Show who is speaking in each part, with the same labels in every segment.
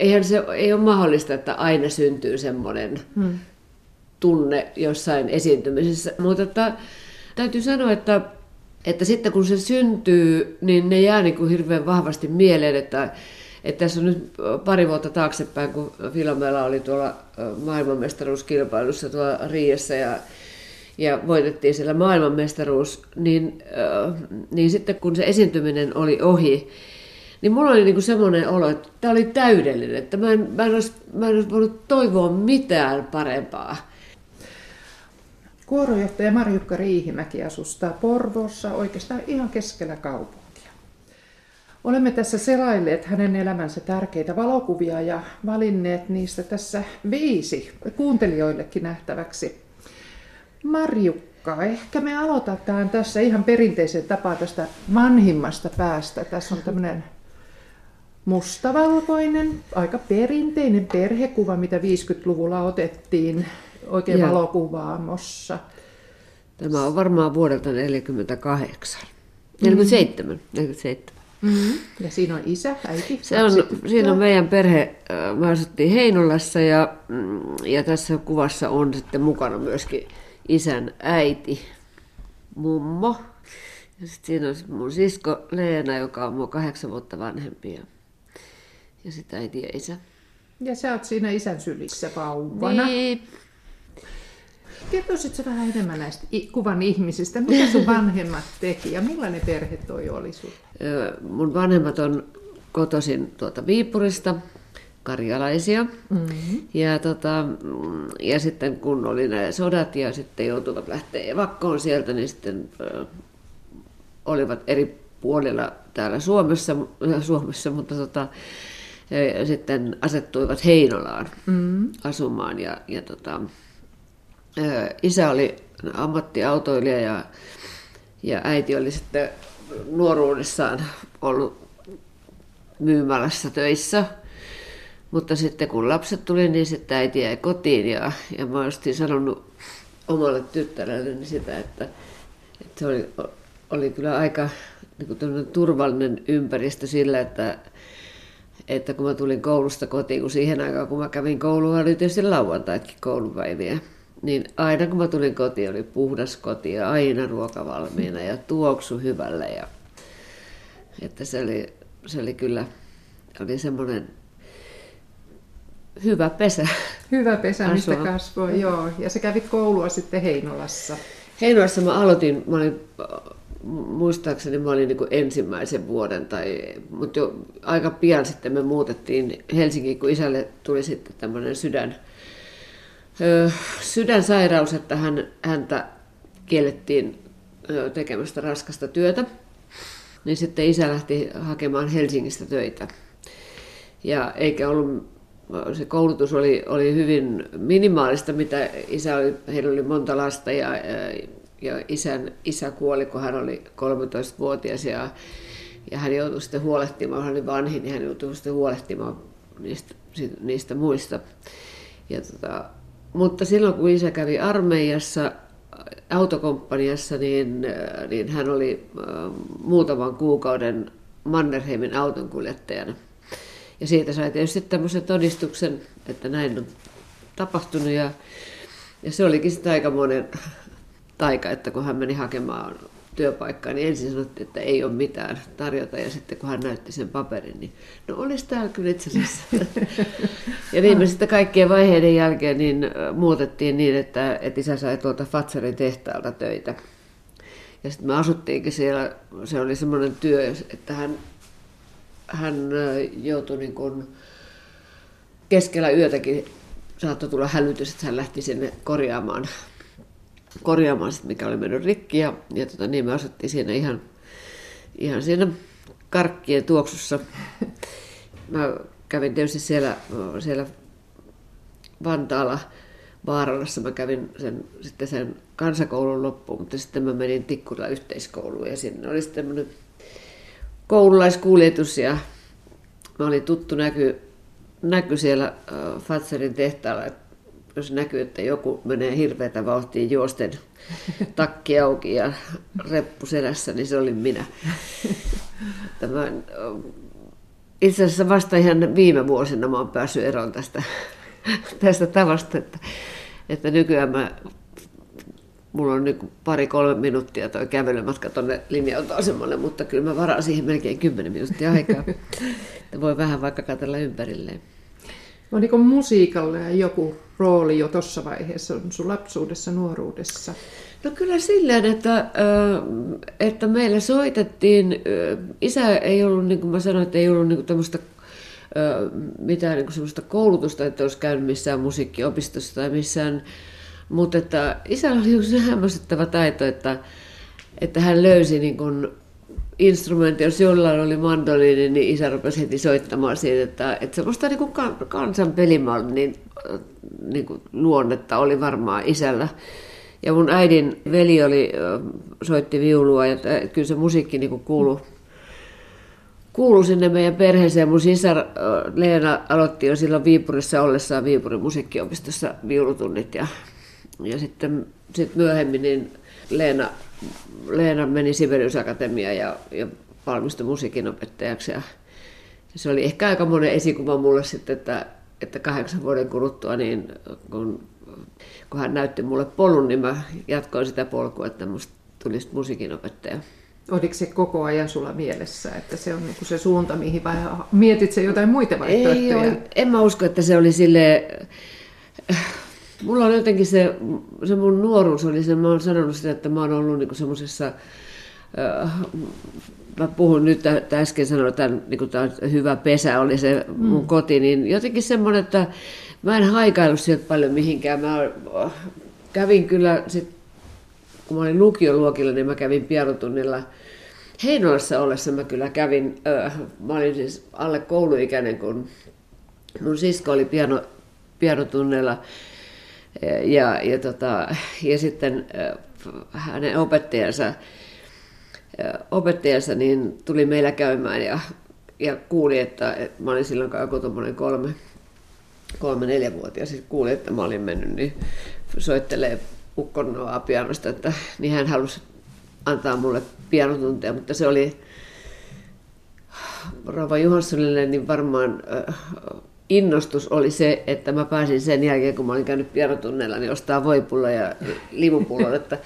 Speaker 1: eihän se ei ole mahdollista, että aina syntyy semmoinen hmm. tunne jossain esiintymisessä. Mutta että, täytyy sanoa, että, että sitten kun se syntyy, niin ne jää niin kuin hirveän vahvasti mieleen, että, että tässä on nyt pari vuotta taaksepäin, kun Filomela oli tuolla maailmanmestaruuskilpailussa tuolla Riiassa ja ja voitettiin siellä maailmanmestaruus, niin, äh, niin sitten kun se esiintyminen oli ohi, niin mulla oli niinku semmoinen olo, että tämä oli täydellinen, että mä en, mä, en olisi, mä en olisi voinut toivoa mitään parempaa.
Speaker 2: Kuorojohtaja Marjukka Riihimäki asustaa Porvoossa oikeastaan ihan keskellä kaupunkia. Olemme tässä selailleet hänen elämänsä tärkeitä valokuvia ja valinneet niistä tässä viisi kuuntelijoillekin nähtäväksi. Marjukka, ehkä me aloitetaan tässä ihan perinteisen tapaa tästä vanhimmasta päästä. Tässä on tämmöinen mustavalkoinen, aika perinteinen perhekuva, mitä 50-luvulla otettiin oikein Joo. valokuvaamossa.
Speaker 1: Tämä on varmaan vuodelta 48. 47. Mm. 47.
Speaker 2: Mm-hmm. Ja siinä on isä, äiti.
Speaker 1: Se on, siinä on meidän perhe, me asuttiin Heinolassa ja, mm, ja tässä kuvassa on sitten mukana myöskin isän äiti, mummo. Ja sitten siinä on mun sisko Leena, joka on mua kahdeksan vuotta vanhempi. Ja, ja sitten äiti ja isä.
Speaker 2: Ja sä oot siinä isän sylissä vauvana.
Speaker 1: Niin.
Speaker 2: Kertoisitko vähän enemmän näistä kuvan ihmisistä? Mitä sun vanhemmat teki ja millainen perhe toi oli sun?
Speaker 1: Mun vanhemmat on kotoisin tuota Viipurista karjalaisia. Mm-hmm. Ja, tota, ja sitten kun oli nämä sodat ja sitten joutuivat lähteä evakkoon sieltä, niin sitten ö, olivat eri puolilla täällä Suomessa, Suomessa mutta tota, ja sitten asettuivat Heinolaan mm-hmm. asumaan. Ja, ja tota, isä oli ammattiautoilija ja, ja äiti oli sitten nuoruudessaan ollut myymälässä töissä – mutta sitten kun lapset tuli, niin sitten äiti jäi kotiin ja, ja mä olisin sanonut omalle tyttärelleni sitä, että, että se oli, oli kyllä aika niin turvallinen ympäristö sillä, että, että kun mä tulin koulusta kotiin, kun siihen aikaan kun mä kävin koulua, oli tietysti lauantaitkin koulupäiviä, niin aina kun mä tulin kotiin, oli puhdas koti ja aina ruoka valmiina ja tuoksu hyvällä. Ja, että se oli, se oli kyllä oli semmoinen hyvä pesä.
Speaker 2: Hyvä pesä, asua. mistä kasvoi, joo. Ja sä kävit koulua sitten Heinolassa.
Speaker 1: Heinolassa mä aloitin, mä olin, muistaakseni mä olin niin ensimmäisen vuoden, tai, mutta jo aika pian sitten me muutettiin Helsinkiin, kun isälle tuli sitten tämmöinen sydän, ö, sydänsairaus, että hän, häntä kiellettiin tekemästä raskasta työtä. Niin sitten isä lähti hakemaan Helsingistä töitä. Ja eikä ollut se koulutus oli, oli hyvin minimaalista, mitä isä oli, heillä oli monta lasta ja, ja isän isä kuoli, kun hän oli 13-vuotias ja, ja hän joutui sitten huolehtimaan, hän oli vanhin, niin hän joutui sitten huolehtimaan niistä, niistä muista. Ja tota, mutta silloin kun isä kävi armeijassa, autokomppaniassa, niin, niin hän oli muutaman kuukauden Mannerheimin autonkuljettajana – ja siitä sai tietysti tämmöisen todistuksen, että näin on tapahtunut. Ja, ja se olikin sitten aika monen taika, että kun hän meni hakemaan työpaikkaa, niin ensin sanottiin, että ei ole mitään tarjota. Ja sitten kun hän näytti sen paperin, niin no olisi täällä kyllä itse asiassa. ja viimeisten kaikkien vaiheiden jälkeen niin muutettiin niin, että, että isä sai tuolta Fatsarin tehtaalta töitä. Ja sitten me asuttiinkin siellä, se oli semmoinen työ, että hän hän joutui niin kuin keskellä yötäkin saattoi tulla hälytys, että hän lähti sinne korjaamaan, korjaamaan sit, mikä oli mennyt rikki. Ja, ja tota, niin me asuttiin siinä ihan, ihan siinä karkkien tuoksussa. Mä kävin tietysti siellä, siellä Vantaalla Vaaralassa. Mä kävin sen, sitten sen kansakoulun loppuun, mutta sitten mä menin Tikkula yhteiskouluun ja sinne oli sitten koululaiskuljetus ja mä olin tuttu näky, näky siellä Fatserin tehtaalla, että jos näkyy, että joku menee hirveätä vauhtia juosten takki auki ja reppu selässä, niin se oli minä. Tämä, itse asiassa vasta ihan viime vuosina mä oon päässyt eroon tästä, tästä tavasta, että, että nykyään mä, mulla on niin pari-kolme minuuttia toi kävelymatka tuonne linja-autoasemalle, mutta kyllä mä varaan siihen melkein kymmenen minuuttia aikaa, että voi vähän vaikka katsella ympärilleen.
Speaker 2: Oliko musiikalle joku rooli jo tuossa vaiheessa sun lapsuudessa, nuoruudessa?
Speaker 1: No kyllä silleen, että, että meillä soitettiin, isä ei ollut, niin kuin mä sanoin, että ei ollut niin tämmöistä mitään niin semmoista koulutusta, että olisi käynyt missään musiikkiopistossa tai missään, mutta että isällä oli se hämmästyttävä taito, että, että hän löysi niin kuin instrumentti, jos jollain oli mandoliini, niin isä rupesi heti soittamaan siitä, että, että semmoista niin kuin kansan pelimallin niin, kuin luonnetta oli varmaan isällä. Ja mun äidin veli oli, soitti viulua ja kyllä se musiikki niin kuului kuulu sinne meidän perheeseen. Mun sisar Leena aloitti jo silloin Viipurissa ollessaan Viipurin musiikkiopistossa viulutunnit ja, ja sitten sit myöhemmin niin Leena, Leena meni Sibelius Akatemiaan ja, ja valmistui musiikinopettajaksi ja se oli ehkä aika monen esikuva mulle sitten, että, että kahdeksan vuoden kuluttua, niin kun kun hän näytti mulle polun, niin mä jatkoin sitä polkua, että musta tulisi musiikinopettaja.
Speaker 2: Oliko se koko ajan sulla mielessä, että se on niinku se suunta, mihin vai mietit se jotain muita vaihtoehtoja?
Speaker 1: Ei, en mä usko, että se oli sille Mulla on jotenkin se, se mun nuoruus oli se, mä oon sanonut sitä, että mä oon ollut niinku semmoisessa, mä puhun nyt, että äsken sanoin, että niin tämä hyvä pesä oli se mun mm. koti, niin jotenkin semmoinen, että mä en haikaillut sieltä paljon mihinkään. Mä kävin kyllä sit, kun mä olin lukioluokilla, niin mä kävin pianotunnilla Heinolassa ollessa mä kyllä kävin, mä olin siis alle kouluikäinen, kun mun sisko oli piano, pianotunnilla. Ja, ja, tota, ja sitten hänen opettajansa, opettajansa niin tuli meillä käymään ja, ja kuuli, että, että mä olin silloin joku kolme, kolme neljävuotias siis kuuli, että mä olin mennyt, niin soittelee ukkonoa pianosta, että niin hän halusi antaa mulle pianotunteja, mutta se oli Rova Johanssonille niin varmaan innostus oli se, että mä pääsin sen jälkeen, kun mä olin käynyt pianotunneilla, niin ostaa voipulla ja limupullon, että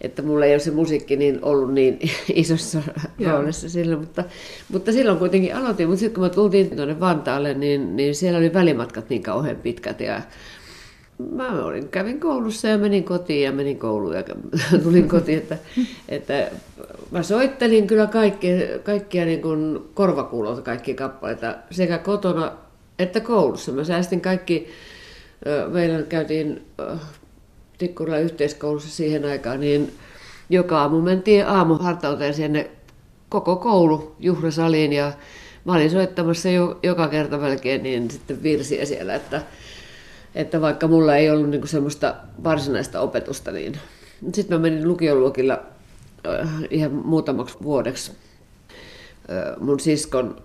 Speaker 1: että mulla ei ole se musiikki niin ollut niin isossa roolissa silloin, mutta, mutta silloin kuitenkin aloitin. Mutta sitten kun mä tultiin tuonne Vantaalle, niin, niin siellä oli välimatkat niin kauhean pitkät ja mä olin, kävin koulussa ja menin kotiin ja menin kouluun ja tulin kotiin, että, että mä soittelin kyllä kaikkia, kaikkia niin kuin korvakuulot, kaikki kappaleita sekä kotona että koulussa. Mä säästin kaikki, meillä käytiin Tikkurilla yhteiskoulussa siihen aikaan, niin joka aamu mentiin aamuhartauteen sinne koko koulu juhlasaliin ja mä olin soittamassa jo, joka kerta melkein niin sitten virsiä siellä, että, että vaikka mulla ei ollut niin semmoista varsinaista opetusta, niin sitten mä menin lukioluokilla ihan muutamaksi vuodeksi mun siskon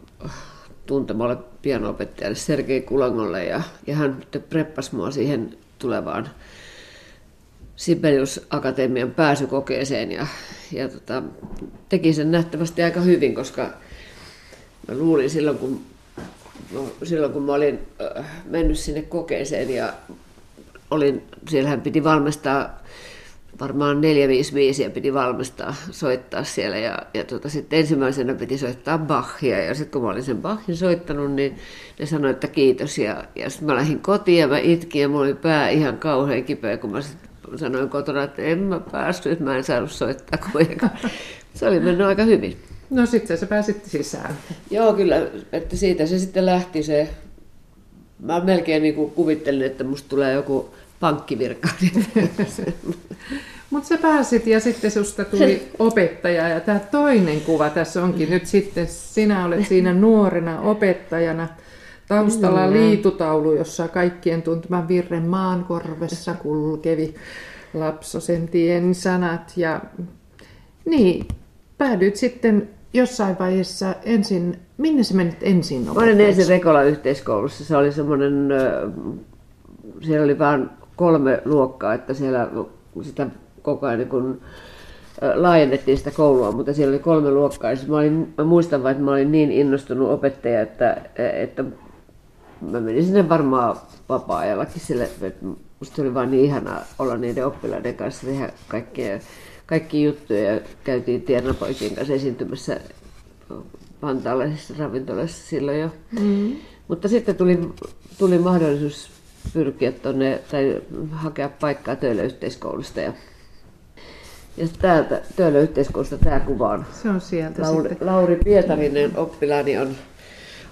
Speaker 1: tuntemalle pianoopettajalle Sergei Kulangolle ja, ja hän preppasi mua siihen tulevaan Sibelius Akatemian pääsykokeeseen ja, ja tota, teki sen nähtävästi aika hyvin, koska mä luulin silloin, kun, silloin kun mä olin äh, mennyt sinne kokeeseen ja olin, siellähän piti valmistaa varmaan 455 ja piti valmistaa, soittaa siellä ja, ja tota, sitten ensimmäisenä piti soittaa Bachia ja sitten kun mä olin sen Bachin soittanut, niin ne sanoi, että kiitos ja, ja sitten mä lähdin kotiin ja mä itkin ja mulla oli pää ihan kauhean kipeä, kun mä sanoin kotona, että en mä päässyt, mä en saanut soittaa kuitenkaan. Se oli mennyt aika hyvin.
Speaker 2: No sitten sä pääsit sisään.
Speaker 1: Joo, kyllä, että siitä se sitten lähti se. Mä melkein niin kuin kuvittelin, että musta tulee joku pankkivirka.
Speaker 2: Mutta sä pääsit ja sitten susta tuli opettaja ja tämä toinen kuva tässä onkin nyt sitten, sinä olet siinä nuorena opettajana – Taustalla mm. liitutaulu, jossa kaikkien tunteman virren maankorvessa kulkevi Lapsosen tien sanat. Ja niin, päädyit sitten jossain vaiheessa ensin, minne sä menit ensin
Speaker 1: Mä olin ensin Rekola yhteiskoulussa. Se oli semmoinen, siellä oli vain kolme luokkaa, että siellä sitä koko ajan niin kun, laajennettiin sitä koulua, mutta siellä oli kolme luokkaa. Ja mä, olin, mä muistan vain, että mä olin niin innostunut opettaja, että, että mä menin sinne varmaan vapaa-ajallakin sille, että musta oli vaan niin ihanaa olla niiden oppilaiden kanssa tehdä kaikkea, kaikki juttuja ja käytiin tiernapoikien kanssa esiintymässä vantaalaisissa ravintoloissa silloin jo. Mm. Mutta sitten tuli, tuli mahdollisuus pyrkiä tuonne tai hakea paikkaa Töölöyhteiskoulusta ja ja täältä Töölöyhteiskoulusta tämä kuva on.
Speaker 2: Se on sieltä
Speaker 1: Lauri,
Speaker 2: sitten.
Speaker 1: Lauri Pietarinen oppilaani on,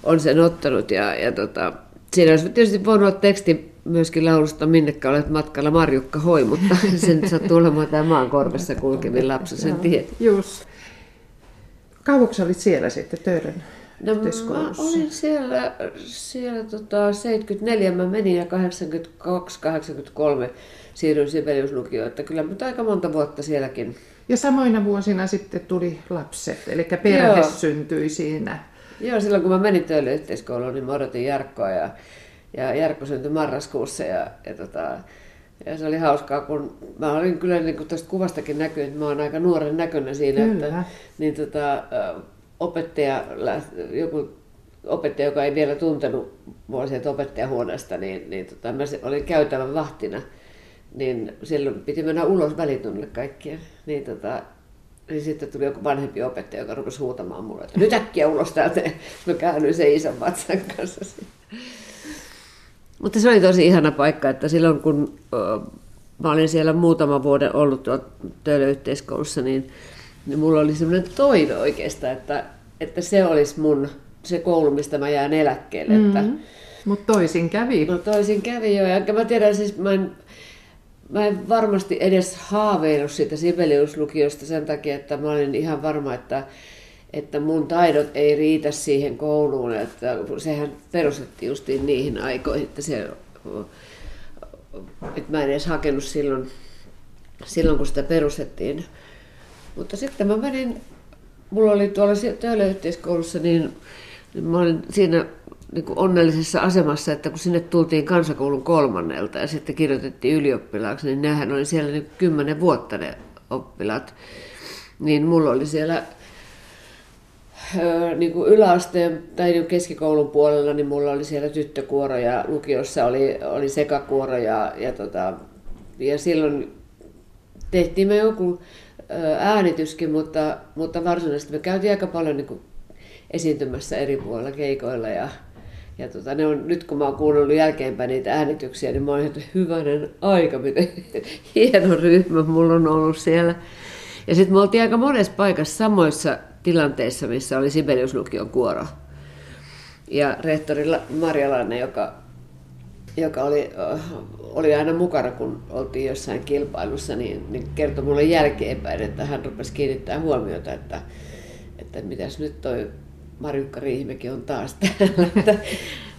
Speaker 1: on sen ottanut ja, ja tota, siinä olisi tietysti voinut olla teksti myöskin laulusta Minnekä olet matkalla Marjukka Hoi, mutta sen sattuu olemaan tämä maan korvessa kulkevin lapsi, sen tiedät.
Speaker 2: Just. Kauanko olit siellä sitten töiden
Speaker 1: No, mä olin siellä, siellä tota, 74, mä menin ja 82-83 siirryin Sibeliuslukioon, että kyllä nyt aika monta vuotta sielläkin.
Speaker 2: Ja samoina vuosina sitten tuli lapset, eli perhe Joo. syntyi siinä.
Speaker 1: Joo, silloin kun mä menin töille yhteiskouluun, niin mä odotin Jarkkoa ja, ja Jarkko syntyi marraskuussa ja, ja, tota, ja se oli hauskaa, kun mä olin kyllä niin kuin tuosta kuvastakin näkyy, että mä oon aika nuoren näköinen siinä, kyllä. että niin tota, opettaja, joku opettaja, joka ei vielä tuntenut mua sieltä opettajahuoneesta, niin, niin tota, mä olin käytävän vahtina, niin silloin piti mennä ulos välitunnille kaikkien. Niin, tota, niin sitten tuli joku vanhempi opettaja, joka rupesi huutamaan mulle, että nyt äkkiä ulos täältä. Mä käännyin sen isän vatsan kanssa. Mutta se oli tosi ihana paikka, että silloin kun mä olin siellä muutama vuoden ollut tuolla töölöyhteiskoulussa, niin niin mulla oli semmoinen toive oikeastaan, että, että se olisi mun se koulu, mistä mä jään eläkkeelle. Mm-hmm. Että,
Speaker 2: Mutta toisin kävi.
Speaker 1: No toisin kävi jo. Ja mä tiedän siis, mä en, mä en varmasti edes haaveillut siitä Sibeliuslukiosta sen takia, että mä olin ihan varma, että, että mun taidot ei riitä siihen kouluun. Että sehän perustettiin justiin niihin aikoihin, että, se, että mä en edes hakenut silloin, silloin kun sitä perustettiin. Mutta sitten mä menin, mulla oli tuolla töölöyhteiskoulussa, niin, niin mä olin siinä niin kuin onnellisessa asemassa, että kun sinne tultiin kansakoulun kolmannelta ja sitten kirjoitettiin ylioppilaaksi, niin nehän oli siellä niin kymmenen vuotta ne oppilaat. Niin mulla oli siellä niin kuin yläasteen tai keskikoulun puolella, niin mulla oli siellä tyttökuoro ja lukiossa oli, oli sekakuoro ja, ja, tota, ja silloin tehtiin me joku äänityskin, mutta, mutta varsinaisesti me käytiin aika paljon niin kuin esiintymässä eri puolilla keikoilla ja, ja tota, ne on, nyt kun mä oon kuunnellut jälkeenpäin niitä äänityksiä, niin mä oon että hyvänen aika, miten hieno ryhmä mulla on ollut siellä. Ja sitten me oltiin aika monessa paikassa samoissa tilanteissa, missä oli Sibeliuslukion kuoro. Ja rehtori Marjalainen, joka joka oli, oli aina mukana, kun oltiin jossain kilpailussa, niin, niin kertoi mulle jälkeenpäin, että hän rupesi kiinnittää huomiota, että, että mitäs nyt toi Marjukka Riihimäki on taas täällä.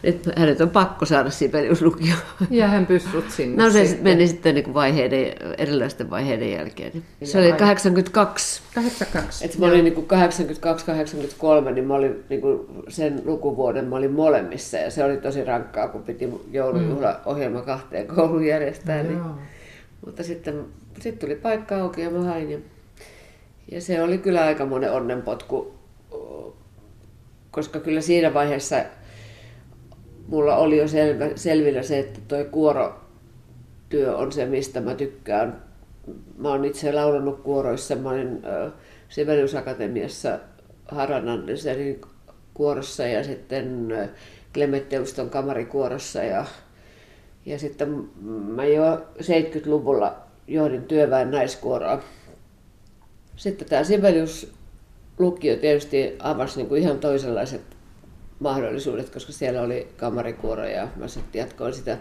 Speaker 1: Että hänet on pakko saada Sibeliuslukioon.
Speaker 2: Ja hän pystyt sinne
Speaker 1: No se sitten. meni sitten niin kuin vaiheiden, erilaisten vaiheiden jälkeen. Se oli 82.
Speaker 2: 82.
Speaker 1: Että mä olin niin 82-83, niin mä olin niin kuin sen lukuvuoden mä olin molemmissa. Ja se oli tosi rankkaa, kun piti joulujuhlaohjelma kahteen koulun järjestää. Niin. Mutta sitten, sitten tuli paikka auki ja mä hain. Ja, ja se oli kyllä aika monen onnenpotku, koska kyllä siinä vaiheessa mulla oli jo selvä, selvillä se, että toi kuorotyö on se, mistä mä tykkään. Mä oon itse laulanut kuoroissa. Mä olin äh, Sibeliusakatemiassa Haran Andersenin kuorossa ja sitten äh, kamarikuorossa. Ja, ja sitten mä jo 70-luvulla johdin työväen naiskuoroa. Sitten tämä Sibelius lukio tietysti avasi niin kuin ihan toisenlaiset mahdollisuudet, koska siellä oli kamarikuoro ja mä sitten jatkoin sitä,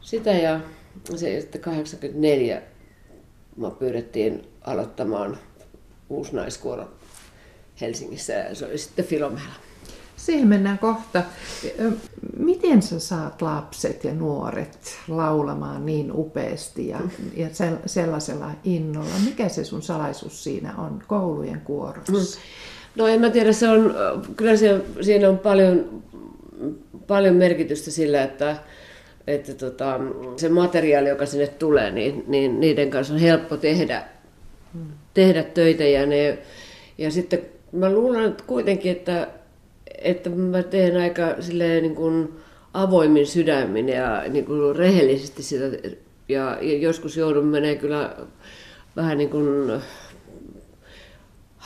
Speaker 1: sitä ja se, sitten 84 mä pyydettiin aloittamaan uusi naiskuoro Helsingissä ja se oli sitten Filomela.
Speaker 2: Siihen mennään kohta. Miten sä saat lapset ja nuoret laulamaan niin upeasti ja, ja sellaisella innolla? Mikä se sun salaisuus siinä on koulujen kuorossa? Mm.
Speaker 1: No en mä tiedä, se on, kyllä se, siinä on paljon, paljon merkitystä sillä, että, että tota, se materiaali, joka sinne tulee, niin, niin niiden kanssa on helppo tehdä tehdä töitä ja ne, ja sitten mä luulen että kuitenkin, että, että mä teen aika silleen niin kuin avoimin sydämin ja niin kuin rehellisesti sitä ja, ja joskus joudun menee kyllä vähän niin kuin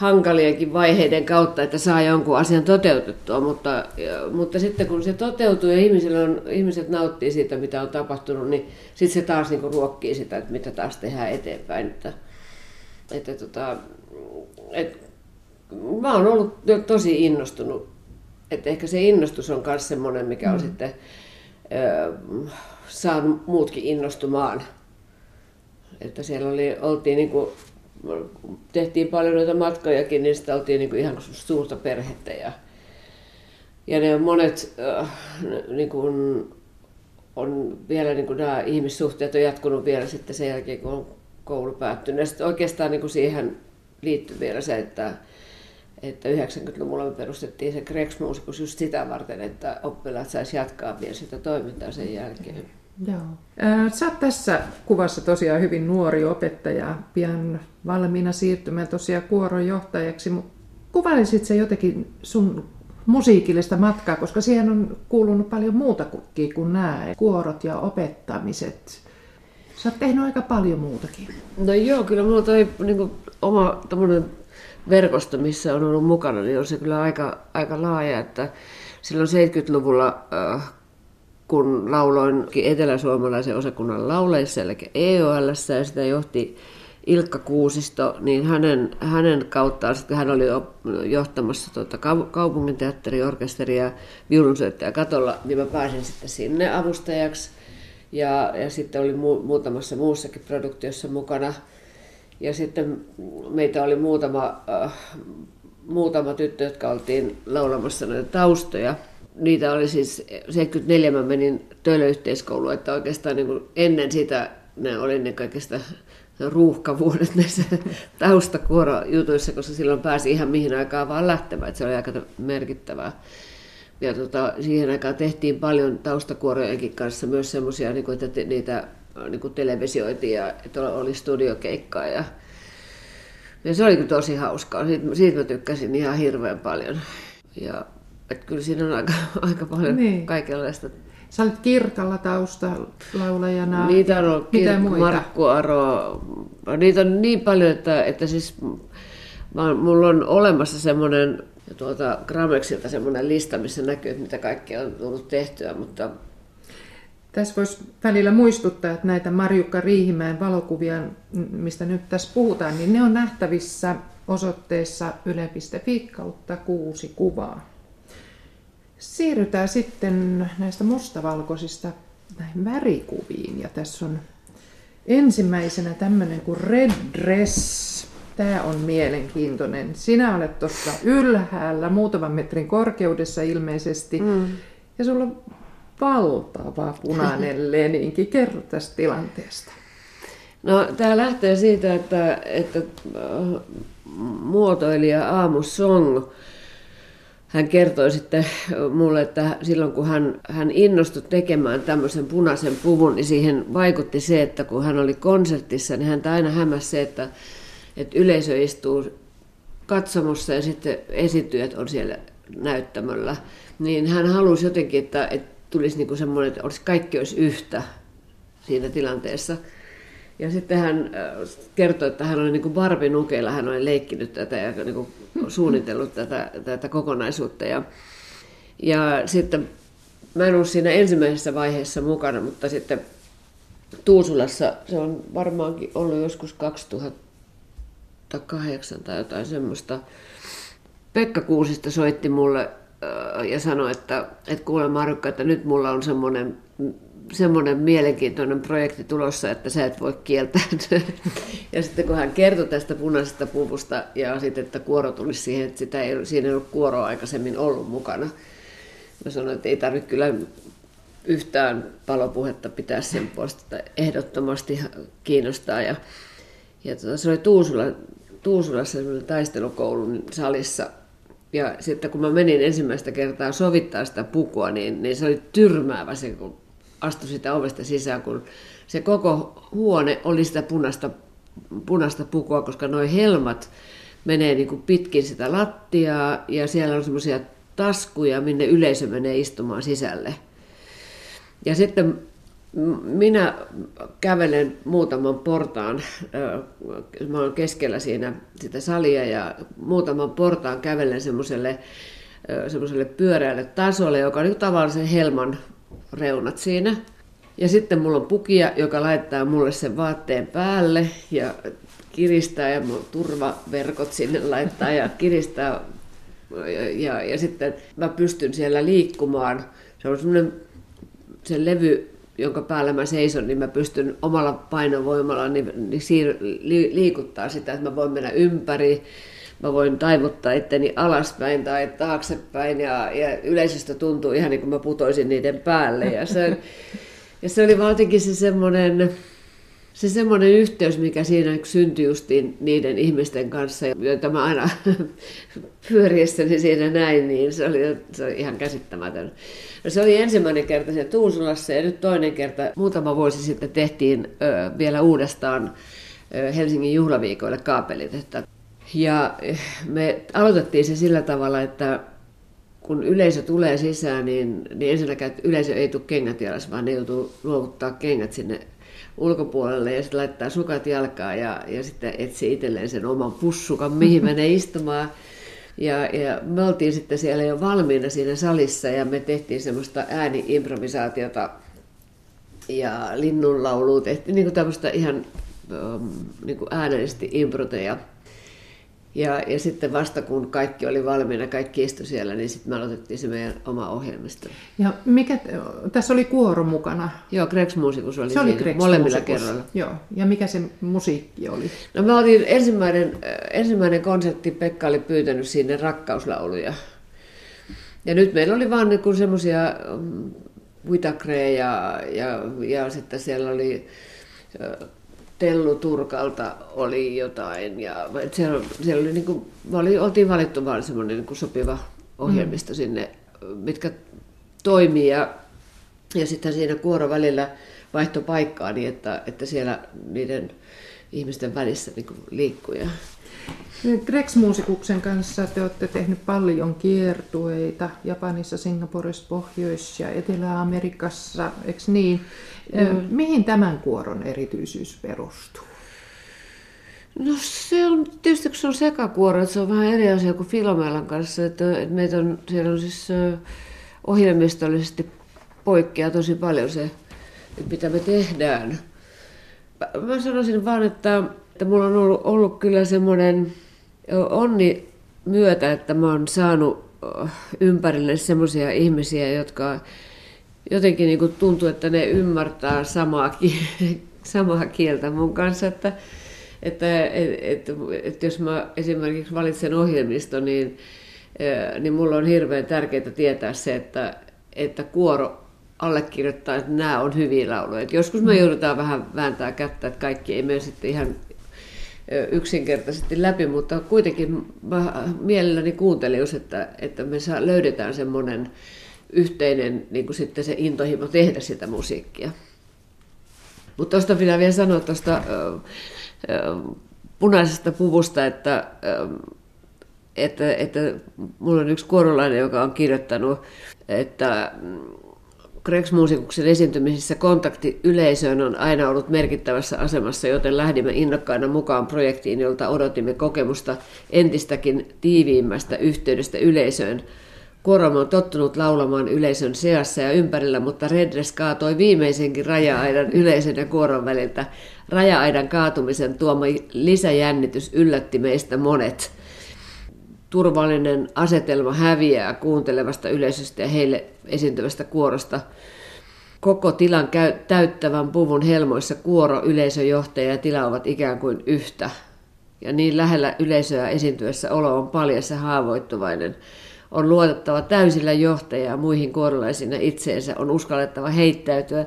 Speaker 1: hankaliakin vaiheiden kautta, että saa jonkun asian toteutettua, mutta, mutta sitten kun se toteutuu ja ihmisillä on, ihmiset nauttii siitä, mitä on tapahtunut, niin sitten se taas niin ruokkii sitä, että mitä taas tehdään eteenpäin. Että, että tota, et, mä oon ollut tosi innostunut, että ehkä se innostus on myös semmoinen, mikä on mm. sitten ö, saanut muutkin innostumaan. Että siellä oli, oltiin niin kuin tehtiin paljon noita matkojakin, niin sitä oltiin niin kuin ihan suurta perhettä. Ja, ja ne monet äh, niin kuin, on vielä niin kuin nämä ihmissuhteet on jatkunut vielä sitten sen jälkeen, kun on koulu päättynyt. Ja sitten oikeastaan niin kuin siihen liittyy vielä se, että, että 90-luvulla me perustettiin se Grex Musikus just sitä varten, että oppilaat saisi jatkaa vielä sitä toimintaa sen jälkeen.
Speaker 2: Joo. Sä oot tässä kuvassa tosiaan hyvin nuori opettaja, pian valmiina siirtymään tosiaan kuoronjohtajaksi, mutta kuvailisit se jotenkin sun musiikillista matkaa, koska siihen on kuulunut paljon muuta kuin nämä kuorot ja opettamiset. Sä oot tehnyt aika paljon muutakin.
Speaker 1: No joo, kyllä mulla toi niin kuin, oma verkosto, missä on ollut mukana, niin on se kyllä aika, aika laaja, että silloin 70-luvulla äh, kun lauloin eteläsuomalaisen osakunnan lauleissa, eli EOL, ja sitä johti Ilkka Kuusisto, niin hänen, hänen kauttaan, sitten hän oli johtamassa tuota kaupunginteatteriorkesteria viulunsoittaja katolla, niin mä pääsin sitten sinne avustajaksi. Ja, ja sitten oli mu, muutamassa muussakin produktiossa mukana. Ja sitten meitä oli muutama, äh, muutama tyttö, jotka oltiin laulamassa näitä taustoja niitä oli siis 74 mä menin töölöyhteiskouluun, että oikeastaan niin ennen sitä ne oli ne kaikista ruuhkavuodet näissä taustakuorojutuissa, koska silloin pääsi ihan mihin aikaan vaan lähtemään, että se oli aika merkittävää. Ja tota, siihen aikaan tehtiin paljon taustakuorojenkin kanssa myös semmoisia, niin että niitä niin kuin televisioitiin ja että oli studiokeikkaa ja, ja se oli tosi hauskaa. Siitä, siitä mä tykkäsin ihan hirveän paljon. Ja että kyllä siinä on aika, aika paljon niin. kaikenlaista.
Speaker 2: Sä olet Kirkalla taustalaulajana.
Speaker 1: Niitä on ollut Mitä Kirk, Markku Aro. Niitä on niin paljon, että, että siis mä, mulla on olemassa semmoinen tuolta Gramexilta semmoinen lista, missä näkyy, että mitä kaikkea on tullut tehtyä, mutta
Speaker 2: tässä voisi välillä muistuttaa, että näitä Marjukka Riihimäen valokuvia, mistä nyt tässä puhutaan, niin ne on nähtävissä osoitteessa yle.fi kautta kuusi kuvaa. Siirrytään sitten näistä mustavalkoisista näihin värikuviin. Ja tässä on ensimmäisenä tämmöinen kuin Red Dress. Tämä on mielenkiintoinen. Sinä olet tuossa ylhäällä, muutaman metrin korkeudessa ilmeisesti. Mm. Ja sulla on valtava punainen leninki. Kerro tästä tilanteesta.
Speaker 1: No, tämä lähtee siitä, että, että äh, muotoilija Aamus Song hän kertoi sitten mulle, että silloin kun hän, hän innostui tekemään tämmöisen punaisen puvun, niin siihen vaikutti se, että kun hän oli konsertissa, niin hän aina hämäsi se, että, että yleisö istuu katsomossa ja sitten esityöt on siellä näyttämöllä. Niin hän halusi jotenkin, että, että tulisi niin kuin semmoinen, että olisi, kaikki olisi yhtä siinä tilanteessa. Ja sitten hän äh, kertoi, että hän oli niin kuin barbinukeilla, hän oli leikkinyt tätä ja niin kuin suunnitellut tätä, tätä kokonaisuutta. Ja, ja sitten mä en ollut siinä ensimmäisessä vaiheessa mukana, mutta sitten Tuusulassa se on varmaankin ollut joskus 2008 tai jotain semmoista. Pekka Kuusista soitti mulle äh, ja sanoi, että, että kuule Marukka, että nyt mulla on semmoinen semmoinen mielenkiintoinen projekti tulossa, että sä et voi kieltää. Ja sitten kun hän kertoi tästä punaisesta puvusta ja sitten, että kuoro tulisi siihen, että sitä ei, siinä ei ollut kuoroa aikaisemmin ollut mukana. Mä sanoin, että ei tarvitse kyllä yhtään palopuhetta pitää sen puolesta, että ehdottomasti kiinnostaa. Ja, ja tota, se oli Tuusula, Tuusulassa taistelukoulun salissa ja sitten kun mä menin ensimmäistä kertaa sovittaa sitä pukua, niin, niin se oli tyrmäävä se, kun astui sitä ovesta sisään, kun se koko huone oli sitä punaista punaista pukua, koska nuo helmat menee niin kuin pitkin sitä lattiaa ja siellä on semmoisia taskuja, minne yleisö menee istumaan sisälle. Ja sitten minä kävelen muutaman portaan, mä olen keskellä siinä sitä salia ja muutaman portaan kävelen semmoiselle semmoiselle pyöreälle tasolle, joka on niin tavallisen helman reunat siinä. Ja sitten mulla on pukia, joka laittaa mulle sen vaatteen päälle ja kiristää ja mun turvaverkot sinne laittaa ja kiristää. Ja, ja, ja sitten mä pystyn siellä liikkumaan. Se on semmoinen se levy, jonka päällä mä seison, niin mä pystyn omalla painovoimalla niin, niin siir, li, liikuttaa sitä, että mä voin mennä ympäri. Mä voin taivuttaa itteni alaspäin tai taaksepäin ja, ja yleisöstä tuntuu ihan niin kuin mä putoisin niiden päälle. Ja se, ja se oli vaan se semmoinen, se semmoinen yhteys, mikä siinä syntyi justiin niiden ihmisten kanssa, joita mä aina pyöriessäni siinä näin, niin se oli, se oli ihan käsittämätön. No se oli ensimmäinen kerta siellä Tuusulassa ja nyt toinen kerta muutama vuosi sitten tehtiin ö, vielä uudestaan ö, Helsingin juhlaviikoille kaapelit. Että, ja me aloitettiin se sillä tavalla, että kun yleisö tulee sisään, niin, niin ensinnäkään yleisö ei tule kengät jalassa, vaan ne joutuu luovuttaa kengät sinne ulkopuolelle ja sitten laittaa sukat jalkaan ja, ja sitten etsii itselleen sen oman pussukan, mihin menee istumaan. Ja, ja me oltiin sitten siellä jo valmiina siinä salissa ja me tehtiin semmoista ääniimprovisaatiota ja linnunlaulua tehtiin niin kuin tämmöistä ihan niin kuin äänellisesti improteja. Ja, ja sitten vasta kun kaikki oli valmiina, kaikki istui siellä, niin sitten me aloitettiin se meidän oma ohjelmisto.
Speaker 2: Ja mikä, tässä oli kuoro mukana?
Speaker 1: Joo, Grex Musikus oli, se oli Grex molemmilla kerralla.
Speaker 2: Joo, ja mikä se musiikki oli?
Speaker 1: No me oltiin ensimmäinen, ensimmäinen konsertti, Pekka oli pyytänyt sinne rakkauslauluja. Ja nyt meillä oli vaan niin semmoisia mm, ja, ja, ja sitten siellä oli Tellu Turkalta oli jotain. Ja siellä, siellä oli niin kuin, oli, oltiin valittu vaan semmoinen niin sopiva ohjelmisto mm. sinne, mitkä toimii. Ja, ja sitten siinä kuoro välillä vaihtoi paikkaa niin, että, että siellä niiden ihmisten välissä niin liikkuu.
Speaker 2: Grex-muusikuksen kanssa te olette tehnyt paljon kiertueita Japanissa, Singaporessa, Pohjois- ja Etelä-Amerikassa, eikö niin? Mm. Mihin tämän kuoron erityisyys perustuu?
Speaker 1: No se on, tietysti kun se on sekakuoro, että se on vähän eri asia kuin Filomelan kanssa, että, että meitä on, siellä on siis ohjelmistollisesti poikkeaa tosi paljon se, mitä me tehdään. Mä sanoisin vaan, että, että mulla on ollut, ollut kyllä semmoinen onni myötä, että mä oon saanut ympärille semmoisia ihmisiä, jotka jotenkin niin kuin tuntuu, että ne ymmärtää samaa, samaa kieltä mun kanssa, että, että, että, että jos mä esimerkiksi valitsen ohjelmisto, niin, niin mulla on hirveän tärkeää tietää se, että, että kuoro allekirjoittaa, että nämä on hyviä lauluja. joskus me mm. joudutaan vähän vääntää kättä, että kaikki ei mene sitten ihan yksinkertaisesti läpi, mutta kuitenkin mä mielelläni kuuntelin, että, että me saa, löydetään semmoinen yhteinen niin kuin sitten se intohimo tehdä sitä musiikkia. Mutta tuosta pitää vielä sanoa tuosta punaisesta puvusta, että, että, että mulla on yksi kuorolainen, joka on kirjoittanut, että Grex-muusikuksen esiintymisissä kontakti yleisöön on aina ollut merkittävässä asemassa, joten lähdimme innokkaina mukaan projektiin, jolta odotimme kokemusta entistäkin tiiviimmästä yhteydestä yleisöön – Kuoroma on tottunut laulamaan yleisön seassa ja ympärillä, mutta Redres kaatoi viimeisenkin raja-aidan yleisön ja kuoron väliltä. Raja-aidan kaatumisen tuoma lisäjännitys yllätti meistä monet. Turvallinen asetelma häviää kuuntelevasta yleisöstä ja heille esiintyvästä kuorosta. Koko tilan täyttävän puvun helmoissa kuoro, yleisöjohtaja ja tila ovat ikään kuin yhtä. Ja niin lähellä yleisöä esiintyessä olo on paljas ja haavoittuvainen on luotettava täysillä johtajaa muihin kuorolaisina itseensä, on uskallettava heittäytyä.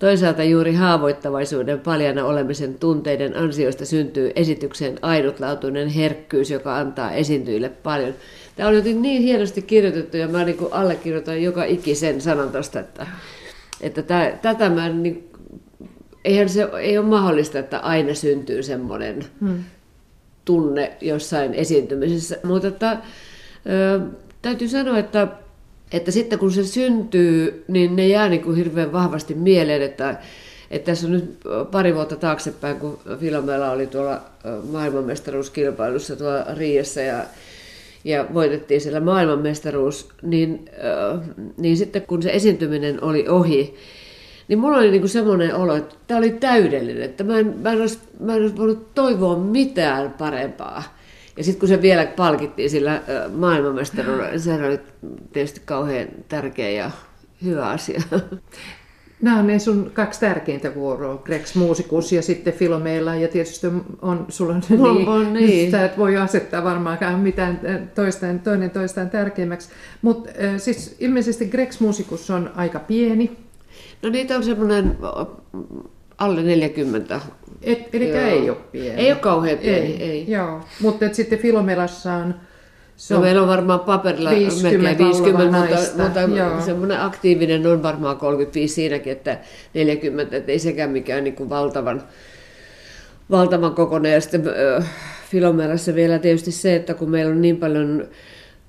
Speaker 1: Toisaalta juuri haavoittavaisuuden paljana olemisen tunteiden ansioista syntyy esityksen ainutlaatuinen herkkyys, joka antaa esiintyjille paljon. Tämä on jotenkin niin hienosti kirjoitettu ja mä niin allekirjoitan joka ikisen sanan tuosta, että, että tätä mä niin eihän se ei ole mahdollista, että aina syntyy semmoinen hmm. tunne jossain esiintymisessä. Mutta että, ö, täytyy sanoa, että, että sitten kun se syntyy, niin ne jää niin kuin hirveän vahvasti mieleen, että, että tässä on nyt pari vuotta taaksepäin, kun Filomela oli tuolla maailmanmestaruuskilpailussa tuolla Riiassa ja ja voitettiin siellä maailmanmestaruus, niin, niin sitten kun se esiintyminen oli ohi, niin mulla oli niinku semmoinen olo, että tämä oli täydellinen, että mä en, mä en, olisi, mä en olisi voinut toivoa mitään parempaa. Ja sitten kun se vielä palkittiin sillä maailmanmestaruudella, niin se oli tietysti kauhean tärkeä ja hyvä asia.
Speaker 2: Nämä on ne sun kaksi tärkeintä vuoroa, Grex Muusikus ja sitten Filomeilla, ja tietysti on sulla on,
Speaker 1: no, niin, on niin.
Speaker 2: Sä et voi asettaa varmaankaan mitään toistaan, toinen toistaan tärkeimmäksi. Mutta siis ilmeisesti Grex Muusikus on aika pieni.
Speaker 1: No niitä on semmoinen alle 40.
Speaker 2: Et, eli ei ole pieni.
Speaker 1: Ei ole kauhean pieni, ei.
Speaker 2: ei. Joo, mutta sitten Filomelassa on
Speaker 1: se no, meillä on varmaan paperilla 50 melkein 50, mutta, mutta semmoinen aktiivinen on varmaan 35 siinäkin, että 40, että ei sekään mikään niin kuin valtavan, valtavan kokoinen. Ja sitten Filomerassa vielä tietysti se, että kun meillä on niin paljon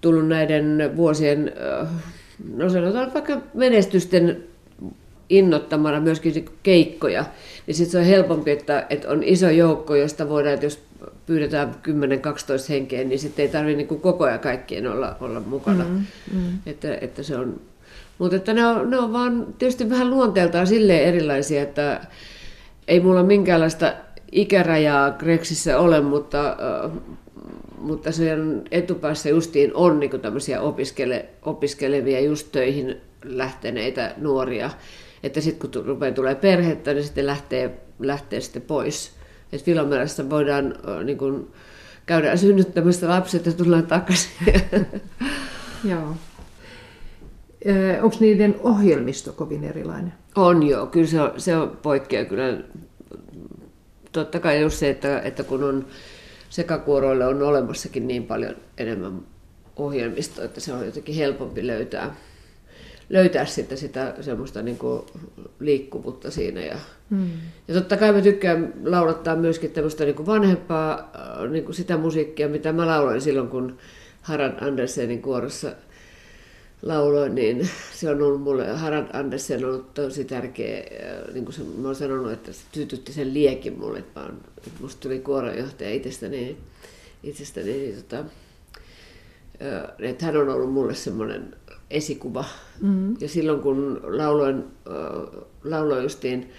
Speaker 1: tullut näiden vuosien, no sanotaan vaikka menestysten innottamana myöskin keikkoja, niin sitten se on helpompi, että, että on iso joukko, josta voidaan, että jos pyydetään 10-12 henkeä, niin sitten ei tarvitse niin koko ajan kaikkien olla, olla mukana. Mm, mm. Että, että se on, mutta että ne, on, ne on vaan tietysti vähän luonteeltaan silleen erilaisia, että ei mulla minkäänlaista ikärajaa Grexissä ole, mutta, äh, mutta sen etupäässä justiin on niin tämmöisiä opiskele, opiskelevia just töihin lähteneitä nuoria, että sitten kun rupeaa tulee perhettä, niin sitten lähtee, lähtee sitten pois. Että Filomerassa voidaan niin kuin, käydä synnyttämässä lapset ja tullaan takaisin.
Speaker 2: Joo. Onko niiden ohjelmisto kovin erilainen?
Speaker 1: On joo, kyllä se on, se on poikkea kyllä. Totta kai just se, että, että kun on sekakuoroille on olemassakin niin paljon enemmän ohjelmistoa, että se on jotenkin helpompi löytää, löytää sitten sitä semmoista niin kuin liikkuvuutta siinä. Ja, hmm. ja totta kai mä tykkään laulattaa myöskin tämmöistä niin kuin vanhempaa äh, niin kuin sitä musiikkia, mitä mä lauloin silloin, kun Harald Andersenin kuorossa lauloin, niin se on ollut mulle, Harald Andersen on ollut tosi tärkeä, äh, niin kuin se, mä oon sanonut, että se tytytti sen liekin mulle, että, mä, että musta tuli kuoronjohtaja itsestäni, itsestäni niin, tota, äh, että hän on ollut mulle semmoinen esikuva. Mm-hmm. Ja silloin kun lauloin, äh, lauloin justiin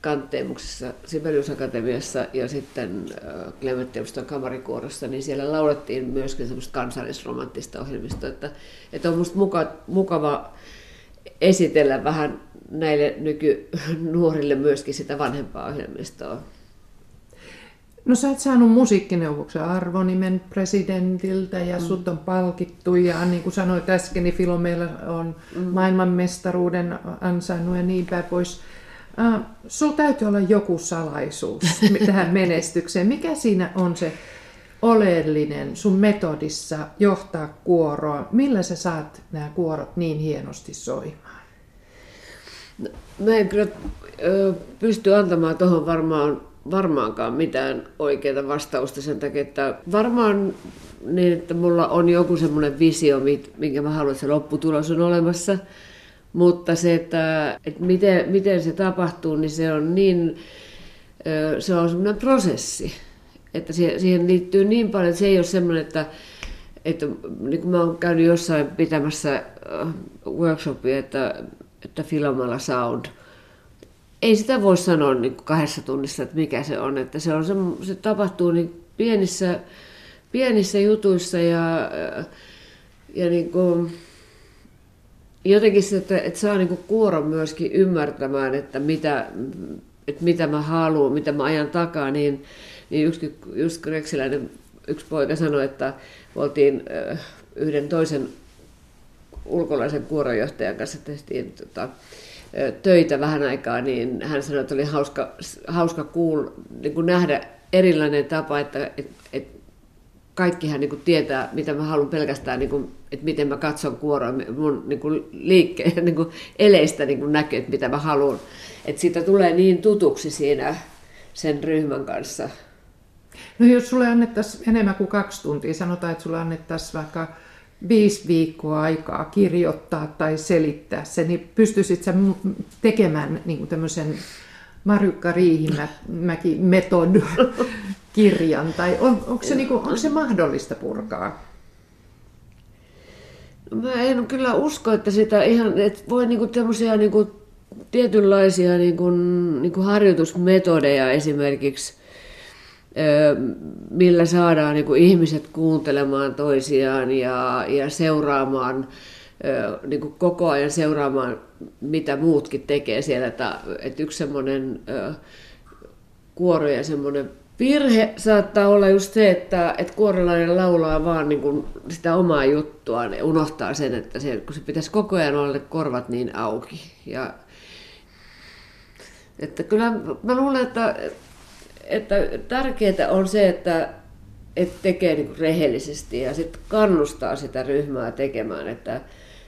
Speaker 1: Kantteemuksessa Sibelius Akatemiassa ja sitten äh, Clementtiuston kamarikuorossa, niin siellä laulettiin myöskin semmoista kansallisromanttista ohjelmista, että, että on musta muka, mukava esitellä vähän näille nykynuorille myöskin sitä vanhempaa ohjelmistoa.
Speaker 2: No sä oot saanut musiikkineuvoksen arvonimen presidentiltä ja mm. sut on palkittu ja niin kuin sanoit äsken, niin Filomeilla on mm. maailmanmestaruuden ansainnut ja niin päin pois. Uh, sulla täytyy olla joku salaisuus tähän menestykseen. Mikä siinä on se oleellinen sun metodissa johtaa kuoroa? Millä sä saat nämä kuorot niin hienosti soimaan?
Speaker 1: No, mä en kyllä ö, pysty antamaan tuohon varmaan varmaankaan mitään oikeaa vastausta sen takia, että varmaan niin, että mulla on joku semmoinen visio, minkä mä haluan, että se lopputulos on olemassa. Mutta se, että, että miten, miten se tapahtuu, niin se on niin, se on semmoinen prosessi. Että siihen liittyy niin paljon, että se ei ole semmoinen, että, että niin kuin mä oon käynyt jossain pitämässä workshopia, että, että Filomalla Sound – ei sitä voi sanoa niin kuin kahdessa tunnissa, että mikä se on. Että se, on se, se tapahtuu niin pienissä, pienissä jutuissa ja, ja niin kuin, jotenkin se, että, että saa niin kuin kuoron myöskin ymmärtämään, että mitä, että mitä mä haluan, mitä mä ajan takaa, niin, niin yksi, just Reksiläinen yksi poika sanoi, että oltiin yhden toisen ulkolaisen kuoronjohtajan kanssa tehtiin tota, töitä vähän aikaa, niin hän sanoi, että oli hauska, hauska kuul, niin kuin nähdä erilainen tapa, että et, et kaikkihan niin kuin tietää, mitä mä haluan pelkästään, niin kuin, että miten mä katson kuoroa, mun niin kuin liikkeen, niin kuin eleistä niin kuin näkyy, että mitä mä haluan. Että siitä tulee niin tutuksi siinä sen ryhmän kanssa.
Speaker 2: No jos sulle annettaisiin enemmän kuin kaksi tuntia, sanotaan, että sulle annettaisiin vaikka viisi viikkoa aikaa kirjoittaa tai selittää se, niin pystyisit sä tekemään niin kuin tämmöisen Marjukka Riihimäki metod kirjan, tai on, onko, se, niin kuin, onko se mahdollista purkaa?
Speaker 1: Mä en kyllä usko, että sitä ihan, että voi niinku tämmöisiä niinku tietynlaisia niinku, niinku harjoitusmetodeja esimerkiksi, millä saadaan niinku ihmiset kuuntelemaan toisiaan ja, ja seuraamaan, niinku koko ajan seuraamaan, mitä muutkin tekee siellä. Että, että yksi semmoinen kuoro ja semmoinen Virhe saattaa olla just se, että, että kuorolainen laulaa vaan niin kuin sitä omaa juttuaan ja unohtaa sen, että se, kun se pitäisi koko ajan olla korvat niin auki. Ja, että kyllä mä luulen, että, että tärkeää on se, että, että tekee niin rehellisesti ja sitten kannustaa sitä ryhmää tekemään. Että,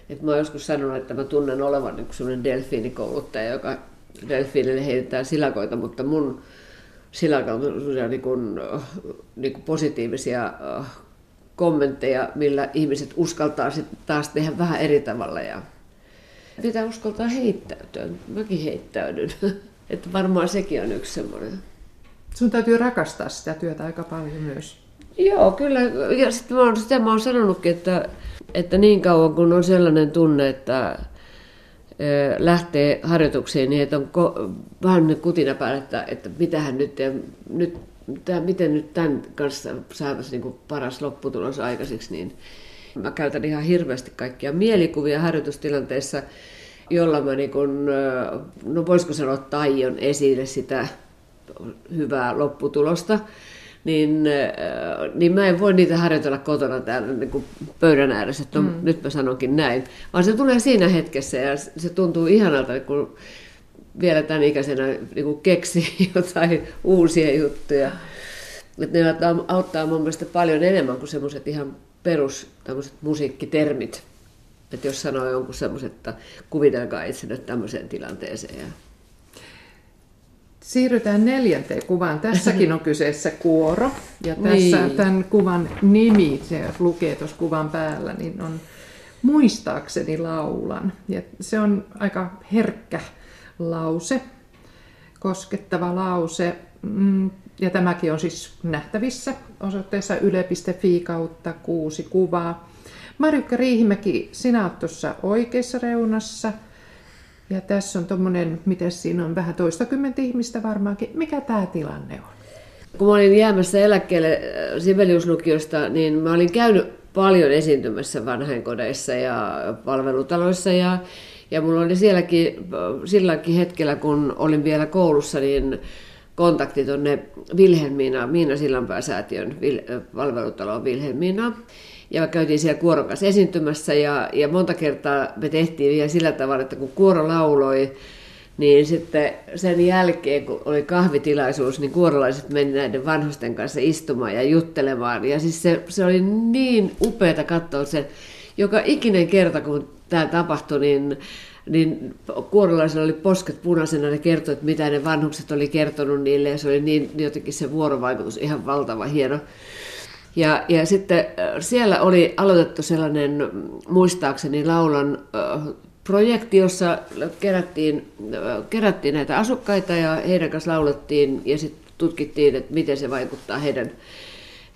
Speaker 1: että mä oon joskus sanonut, että mä tunnen olevan niin sellainen delfiinikouluttaja, joka delfiinille heitetään silakoita, mutta mun sillä tavalla niin kuin, niin kuin positiivisia äh, kommentteja, millä ihmiset uskaltaa sitten taas tehdä vähän eri tavalla. Ja pitää uskaltaa heittäytyä. Mäkin heittäydyn. Että varmaan sekin on yksi semmoinen.
Speaker 2: Sun täytyy rakastaa sitä työtä aika paljon myös.
Speaker 1: Joo, kyllä. Ja sitten mä oon, sitä mä oon sanonutkin, että, että niin kauan kun on sellainen tunne, että lähtee harjoituksiin niin, että on ko- vähän kutina päällä, että, että mitähän nyt, ja nyt tämä, miten nyt tämän kanssa saataisiin niin paras lopputulos aikaiseksi, niin mä käytän ihan hirveästi kaikkia mielikuvia harjoitustilanteissa, jolla mä niin kuin, no voisiko sanoa taion esille sitä hyvää lopputulosta niin, niin mä en voi niitä harjoitella kotona täällä niin kuin pöydän ääressä, että on, mm. nyt mä sanonkin näin, vaan se tulee siinä hetkessä ja se tuntuu ihanalta, kun vielä tämän ikäisenä niin kuin keksii jotain uusia juttuja. Että ne auttaa mun mielestä paljon enemmän kuin semmoiset ihan perus musiikkitermit. Että jos sanoo jonkun semmoiset, että kuvitelkaa itse tämmöiseen tilanteeseen. Ja
Speaker 2: Siirrytään neljänteen kuvaan. Tässäkin on kyseessä kuoro. Ja tässä niin. tämän kuvan nimi, se lukee tuossa kuvan päällä, niin on muistaakseni laulan. Ja se on aika herkkä lause, koskettava lause. Mm, ja tämäkin on siis nähtävissä osoitteessa yle.fi kautta kuusi kuvaa. Marjukka Riihimäki, sinä olet tuossa oikeassa reunassa – ja tässä on tuommoinen, miten siinä on vähän toistakymmentä ihmistä varmaankin. Mikä tämä tilanne on?
Speaker 1: Kun mä olin jäämässä eläkkeelle äh, Sibeliuslukiosta, niin mä olin käynyt paljon esiintymässä vanhainkodeissa ja palvelutaloissa ja, ja mulla oli sielläkin, äh, silläkin hetkellä, kun olin vielä koulussa, niin kontakti tuonne Vilhelmiina, Miina Sillanpää-säätiön äh, palvelutaloon Vilhelmiinaan ja käytiin siellä kuoron kanssa esiintymässä ja, ja monta kertaa me tehtiin vielä sillä tavalla, että kun kuoro lauloi, niin sitten sen jälkeen, kun oli kahvitilaisuus, niin kuorolaiset meni näiden vanhusten kanssa istumaan ja juttelemaan. Ja siis se, se oli niin upeata katsoa sen, joka ikinen kerta, kun tämä tapahtui, niin, niin kuorolaisilla oli posket punaisena, ne kertoi, että mitä ne vanhukset oli kertonut niille, ja se oli niin jotenkin se vuorovaikutus ihan valtava hieno. Ja, ja sitten äh, siellä oli aloitettu sellainen, muistaakseni laulan äh, projekti, jossa kerättiin, äh, kerättiin näitä asukkaita ja heidän kanssa laulettiin ja sitten tutkittiin, että miten se vaikuttaa heidän,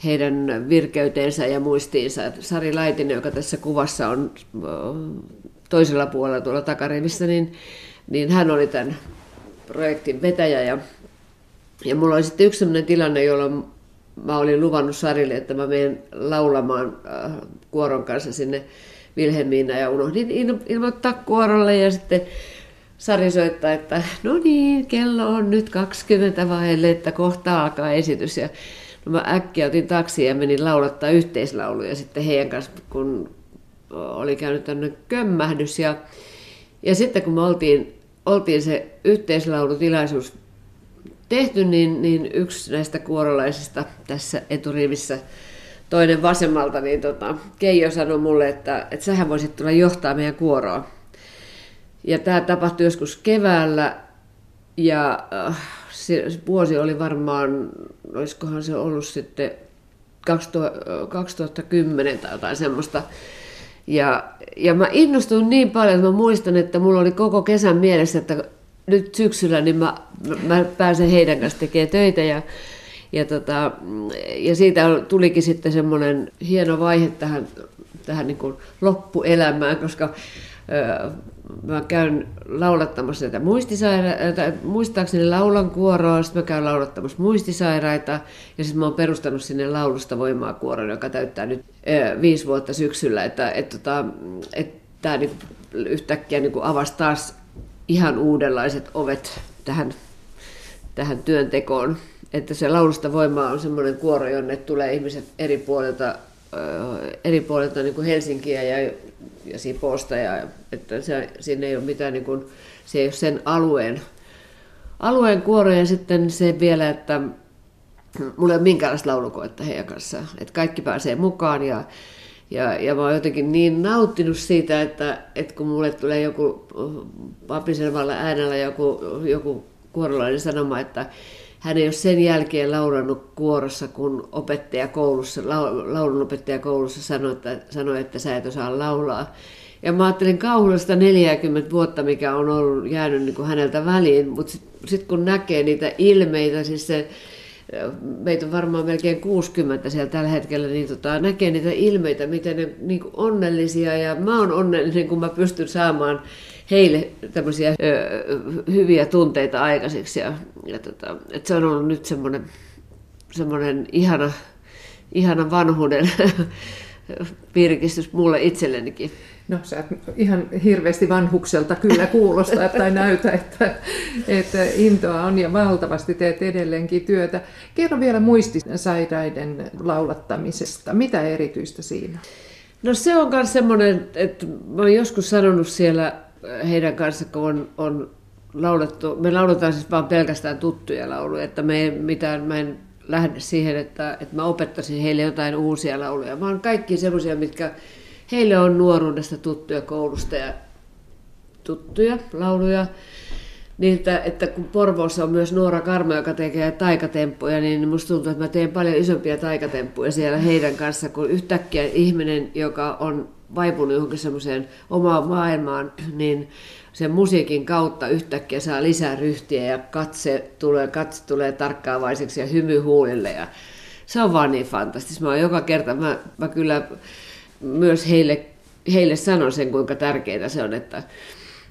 Speaker 1: heidän virkeyteensä ja muistiinsa. Sari Laitinen, joka tässä kuvassa on toisella puolella tuolla takarivissä, niin, niin hän oli tämän projektin vetäjä ja, ja mulla oli sitten yksi sellainen tilanne, jolloin mä olin luvannut Sarille, että mä menen laulamaan äh, kuoron kanssa sinne Vilhelmiina ja unohdin ilmoittaa kuorolle ja sitten Sari soittaa, että no niin, kello on nyt 20 vaille, että kohta alkaa esitys. Ja no mä äkkiä otin taksi ja menin laulattaa yhteislauluja sitten heidän kanssa, kun oli käynyt tämmöinen kömmähdys. Ja, ja sitten kun me oltiin, oltiin se yhteislaulutilaisuus tehty, niin, niin yksi näistä kuorolaisista tässä eturivissä toinen vasemmalta, niin tota, Keijo sanoi mulle, että, että sähän voisit tulla johtaa meidän kuoroa. Ja tämä tapahtui joskus keväällä ja äh, se, vuosi oli varmaan, olisikohan se ollut sitten 2010 tai jotain semmoista. Ja, ja mä innostuin niin paljon, että mä muistan, että mulla oli koko kesän mielessä, että nyt syksyllä niin mä, mä pääsen heidän kanssa tekemään töitä ja, ja, tota, ja siitä tulikin sitten semmoinen hieno vaihe tähän, tähän niin kuin loppuelämään, koska mä käyn laulattamassa näitä muistisairaita, muistaakseni laulan kuoroa, sitten mä käyn laulattamassa muistisairaita, ja sitten mä oon perustanut sinne laulusta voimaa kuoron, joka täyttää nyt viisi vuotta syksyllä, että et, tota, et tämä niin yhtäkkiä niin avasi taas ihan uudenlaiset ovet tähän, tähän työntekoon. Että se laulusta voimaa on semmoinen kuoro, jonne tulee ihmiset eri puolilta, eri puolilta niin kuin Helsinkiä ja ja Sipoosta, ja, että se, siinä ei ole mitään, niin kuin, se ei ole sen alueen, alueen kuoro, ja sitten se vielä, että mulla ei ole minkäänlaista laulukoetta heidän kanssaan, että kaikki pääsee mukaan, ja, ja, ja mä oon jotenkin niin nauttinut siitä, että, että kun mulle tulee joku papiselvalla äänellä joku, joku kuorolainen sanoma, että hän ei ole sen jälkeen laulannut kuorossa, kun opettaja koulussa, laulun opettaja koulussa sanoi, että, sanoi, että sä et osaa laulaa. Ja mä ajattelin kauhullista 40 vuotta, mikä on ollut jäänyt niin kuin häneltä väliin, mutta sitten sit kun näkee niitä ilmeitä, siis se, meitä on varmaan melkein 60 siellä tällä hetkellä, niin tota, näkee niitä ilmeitä, miten ne niin kuin onnellisia, ja mä oon onnellinen, kun mä pystyn saamaan heille tämmöisiä ö, hyviä tunteita aikaiseksi. Ja, ja tota, että se on ollut nyt semmoinen, semmoinen ihana, ihana vanhuuden virkistys mulle itsellenikin.
Speaker 2: No sä ihan hirveästi vanhukselta kyllä kuulosta tai näytä, että, että intoa on ja valtavasti teet edelleenkin työtä. Kerro vielä muistisairaiden laulattamisesta. Mitä erityistä siinä?
Speaker 1: No se on myös semmoinen, että mä olen joskus sanonut siellä heidän kanssa, kun on, on laulettu, me lauletaan siis vaan pelkästään tuttuja lauluja, että me ei mitään, mä en lähde siihen, että, että mä opettaisin heille jotain uusia lauluja, vaan kaikki semmoisia, mitkä heille on nuoruudesta tuttuja koulusta ja tuttuja lauluja. Niin, että, kun Porvoossa on myös Noora Karmo, joka tekee taikatemppuja, niin musta tuntuu, että mä teen paljon isompia taikatemppuja siellä heidän kanssa, kun yhtäkkiä ihminen, joka on vaipunut johonkin semmoiseen omaan maailmaan, niin sen musiikin kautta yhtäkkiä saa lisää ryhtiä ja katse tulee, katse tulee tarkkaavaiseksi ja hymy huulille. Ja se on vaan niin fantastista. Mä joka kerta, mä, mä kyllä myös heille, heille sanon sen, kuinka tärkeää se on, että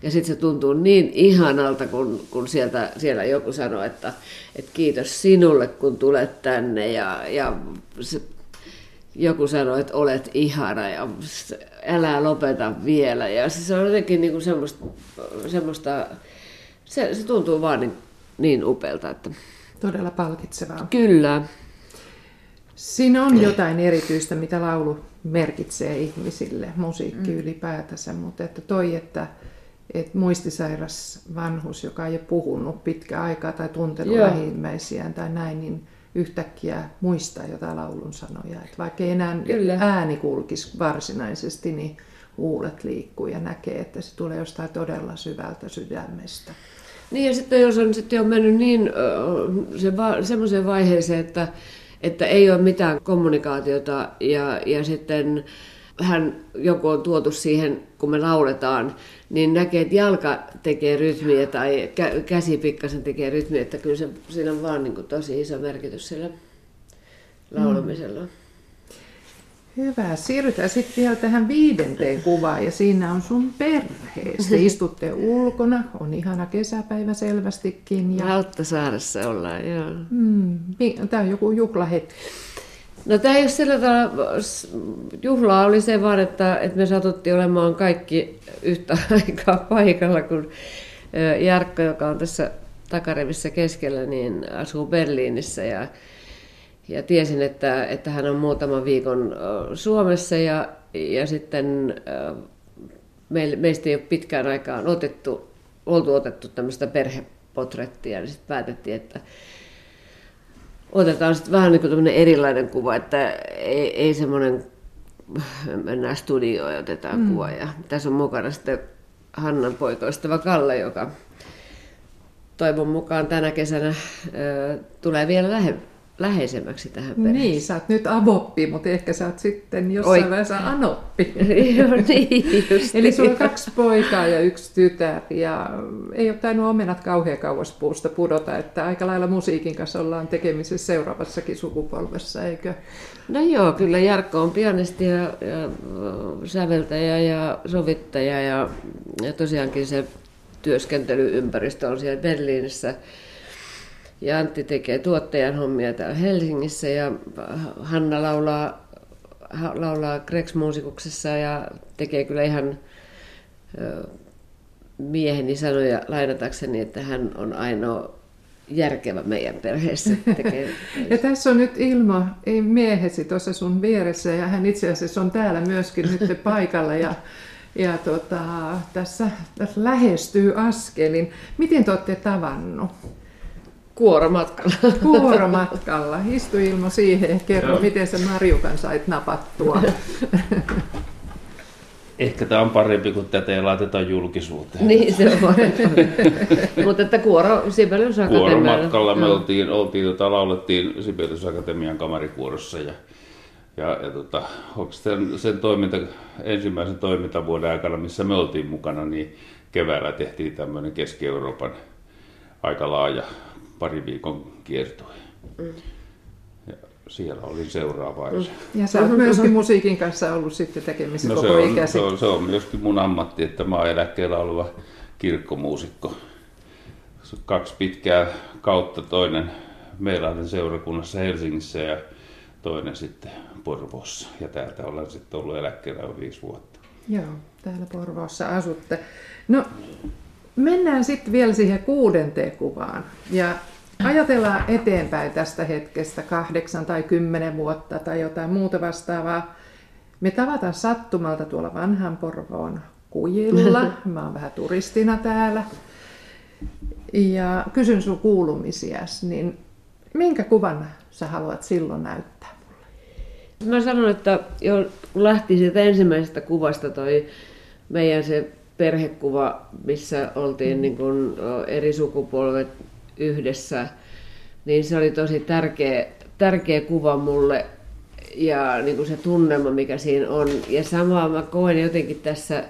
Speaker 1: ja sitten se tuntuu niin ihanalta, kun, kun sieltä, siellä joku sanoo, että, että kiitos sinulle, kun tulet tänne. Ja, ja se joku sanoi, että olet ihana ja älä lopeta vielä. Ja se on jotenkin niin kuin semmoista, semmoista se, se tuntuu vaan niin, niin upealta. Että...
Speaker 2: Todella palkitsevaa.
Speaker 1: Kyllä.
Speaker 2: Siinä on jotain erityistä, mitä laulu merkitsee ihmisille, musiikki mm. ylipäätänsä, mutta että toi, että, että muistisairas vanhus, joka ei ole puhunut pitkä aikaa tai tuntenut lähimmäisiään tai näin, niin yhtäkkiä muistaa jotain laulun sanoja. Että vaikka ei enää Kyllä. ääni kulkisi varsinaisesti, niin huulet liikkuu ja näkee, että se tulee jostain todella syvältä sydämestä.
Speaker 1: Niin ja sitten jos on sitten jo mennyt niin se va, semmoiseen vaiheeseen, että, että ei ole mitään kommunikaatiota ja, ja sitten hän joku on tuotu siihen, kun me lauletaan, niin näkee, että jalka tekee rytmiä tai käsi pikkasen tekee rytmiä, että kyllä se, siinä on vaan niin kuin tosi iso merkitys sillä laulamisella. Mm.
Speaker 2: Hyvä. Siirrytään sitten vielä tähän viidenteen kuvaan ja siinä on sun perheestä. Istutte ulkona, on ihana kesäpäivä selvästikin.
Speaker 1: Ja... Lauttasaaressa ollaan, joo. Mm.
Speaker 2: Tämä on joku juhlahetki.
Speaker 1: No tämä ei ole sillä tavalla, juhlaa oli se vaan, että, että me satuttiin olemaan kaikki yhtä aikaa paikalla, kun Jarkko, joka on tässä takarivissä keskellä, niin asuu Berliinissä ja, ja tiesin, että, että hän on muutaman viikon Suomessa ja, ja sitten me, meistä ei ole pitkään aikaan otettu, oltu otettu tämmöistä perhepotrettia, niin sitten päätettiin, että otetaan sitten vähän niin kuin erilainen kuva, että ei, ei semmoinen mennään studioon ja otetaan mm. kuva. Ja tässä on mukana sitten Hannan poikoistava Kalle, joka toivon mukaan tänä kesänä ö, tulee vielä lähe, läheisemmäksi tähän perheeseen.
Speaker 2: Niin, sä oot nyt avoppi, mutta ehkä sä oot sitten jossain Oi. vaiheessa anoppi.
Speaker 1: Joo, niin just
Speaker 2: Eli sulla on kaksi poikaa ja yksi tytär ja ei ole tainnut omenat kauhean kauas puusta pudota, että aika lailla musiikin kanssa ollaan tekemisissä seuraavassakin sukupolvessa, eikö?
Speaker 1: No joo, kyllä Jarkko on pianisti ja, ja säveltäjä ja sovittaja ja, ja tosiaankin se työskentelyympäristö on siellä Berliinissä ja Antti tekee tuottajan hommia täällä Helsingissä ja Hanna laulaa, laulaa Grex-muusikuksessa ja tekee kyllä ihan mieheni sanoja lainatakseni, että hän on ainoa järkevä meidän perheessä. Tekee
Speaker 2: ja tässä on nyt Ilma, ei miehesi tuossa sun vieressä ja hän itse asiassa on täällä myöskin nyt paikalla ja, ja tota, tässä, tässä lähestyy askelin. Miten te olette tavannut?
Speaker 1: Kuoromatkalla.
Speaker 2: Kuoromatkalla. Istu Ilmo siihen ja kerro, Joo. miten sä Marjukan sait napattua.
Speaker 3: Ehkä tämä on parempi, kun tätä ei laiteta julkisuuteen.
Speaker 1: Niin, se on Mutta että Kuoro Sibelius
Speaker 3: Kuoromatkalla me oltiin, oltiin tota, laulettiin Sibelius Akatemian kamarikuorossa ja ja, ja tota, sen, sen toiminta, ensimmäisen toimintavuoden aikana, missä me oltiin mukana, niin keväällä tehtiin tämmöinen Keski-Euroopan aika laaja pari viikon kiertue. Mm. Ja siellä olin seuraavaisen.
Speaker 2: Mm. Ja sä oot myöskin musiikin kanssa ollut sitten tekemisissä no, koko se
Speaker 3: on, ikäsi. Se on, se on myöskin mun ammatti, että mä oon eläkkeellä oleva kirkkomuusikko. Kaksi pitkää kautta, toinen Meilahden seurakunnassa Helsingissä ja toinen sitten Porvoossa. Ja täältä olen sitten ollut eläkkeellä jo viisi vuotta.
Speaker 2: Joo, täällä Porvoossa asutte. No, Mennään sitten vielä siihen kuudenteen kuvaan ja ajatellaan eteenpäin tästä hetkestä kahdeksan tai kymmenen vuotta tai jotain muuta vastaavaa. Me tavataan sattumalta tuolla vanhan Porvoon kujilla. Mä oon vähän turistina täällä. Ja kysyn sun kuulumisias, niin minkä kuvan sä haluat silloin näyttää
Speaker 1: mulle? Mä sanon, että jo lähti siitä ensimmäisestä kuvasta toi meidän se perhekuva, missä oltiin mm. niin kuin eri sukupolvet yhdessä, niin se oli tosi tärkeä, tärkeä kuva mulle ja niin kuin se tunnelma, mikä siinä on. Ja samaa mä koen jotenkin tässä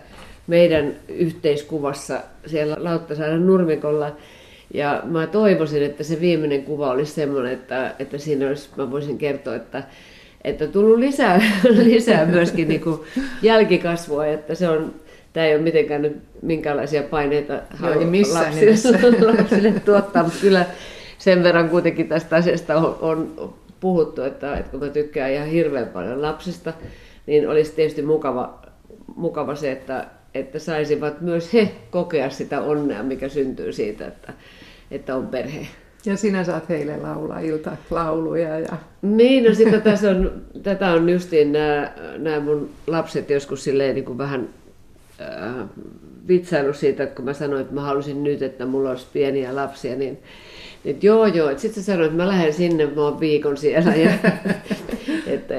Speaker 1: meidän yhteiskuvassa siellä Lauttasaaren nurmikolla. Ja mä toivoisin, että se viimeinen kuva olisi semmoinen, että, että siinä olisi, mä voisin kertoa, että, että tullut lisää, lisää myöskin niin kuin jälkikasvua, että se on tämä ei ole mitenkään nyt minkäänlaisia paineita
Speaker 2: Joo,
Speaker 1: lapsille, lapsille tuottaa, mutta kyllä sen verran kuitenkin tästä asiasta on, on puhuttu, että, että kun mä tykkään ihan hirveän paljon lapsista, niin olisi tietysti mukava, mukava se, että, että saisivat myös he kokea sitä onnea, mikä syntyy siitä, että, että on perhe.
Speaker 2: Ja sinä saat heille laulaa iltalauluja. Ja...
Speaker 1: Niin, no sitä tässä on, tätä on justiin nämä, nämä mun lapset joskus silleen niin kuin vähän äh, vitsailu siitä, että kun mä sanoin, että mä halusin nyt, että mulla olisi pieniä lapsia, niin että joo joo, että sitten sä sanoit, että mä lähden sinne, mä oon viikon siellä. Ja, että,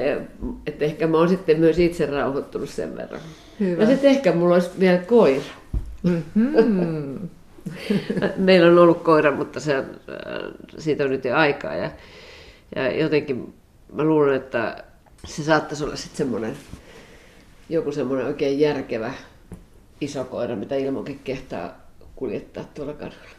Speaker 1: että ehkä mä oon sitten myös itse rauhoittunut sen verran. Hyvä. Ja sitten ehkä mulla olisi vielä koira. Mm-hmm. Meillä on ollut koira, mutta se, siitä on nyt jo aikaa. Ja, ja jotenkin mä luulen, että se saattaisi olla sitten semmoinen, joku semmoinen oikein järkevä iso koira, mitä Ilmokin kehtaa kuljettaa tuolla kadulla.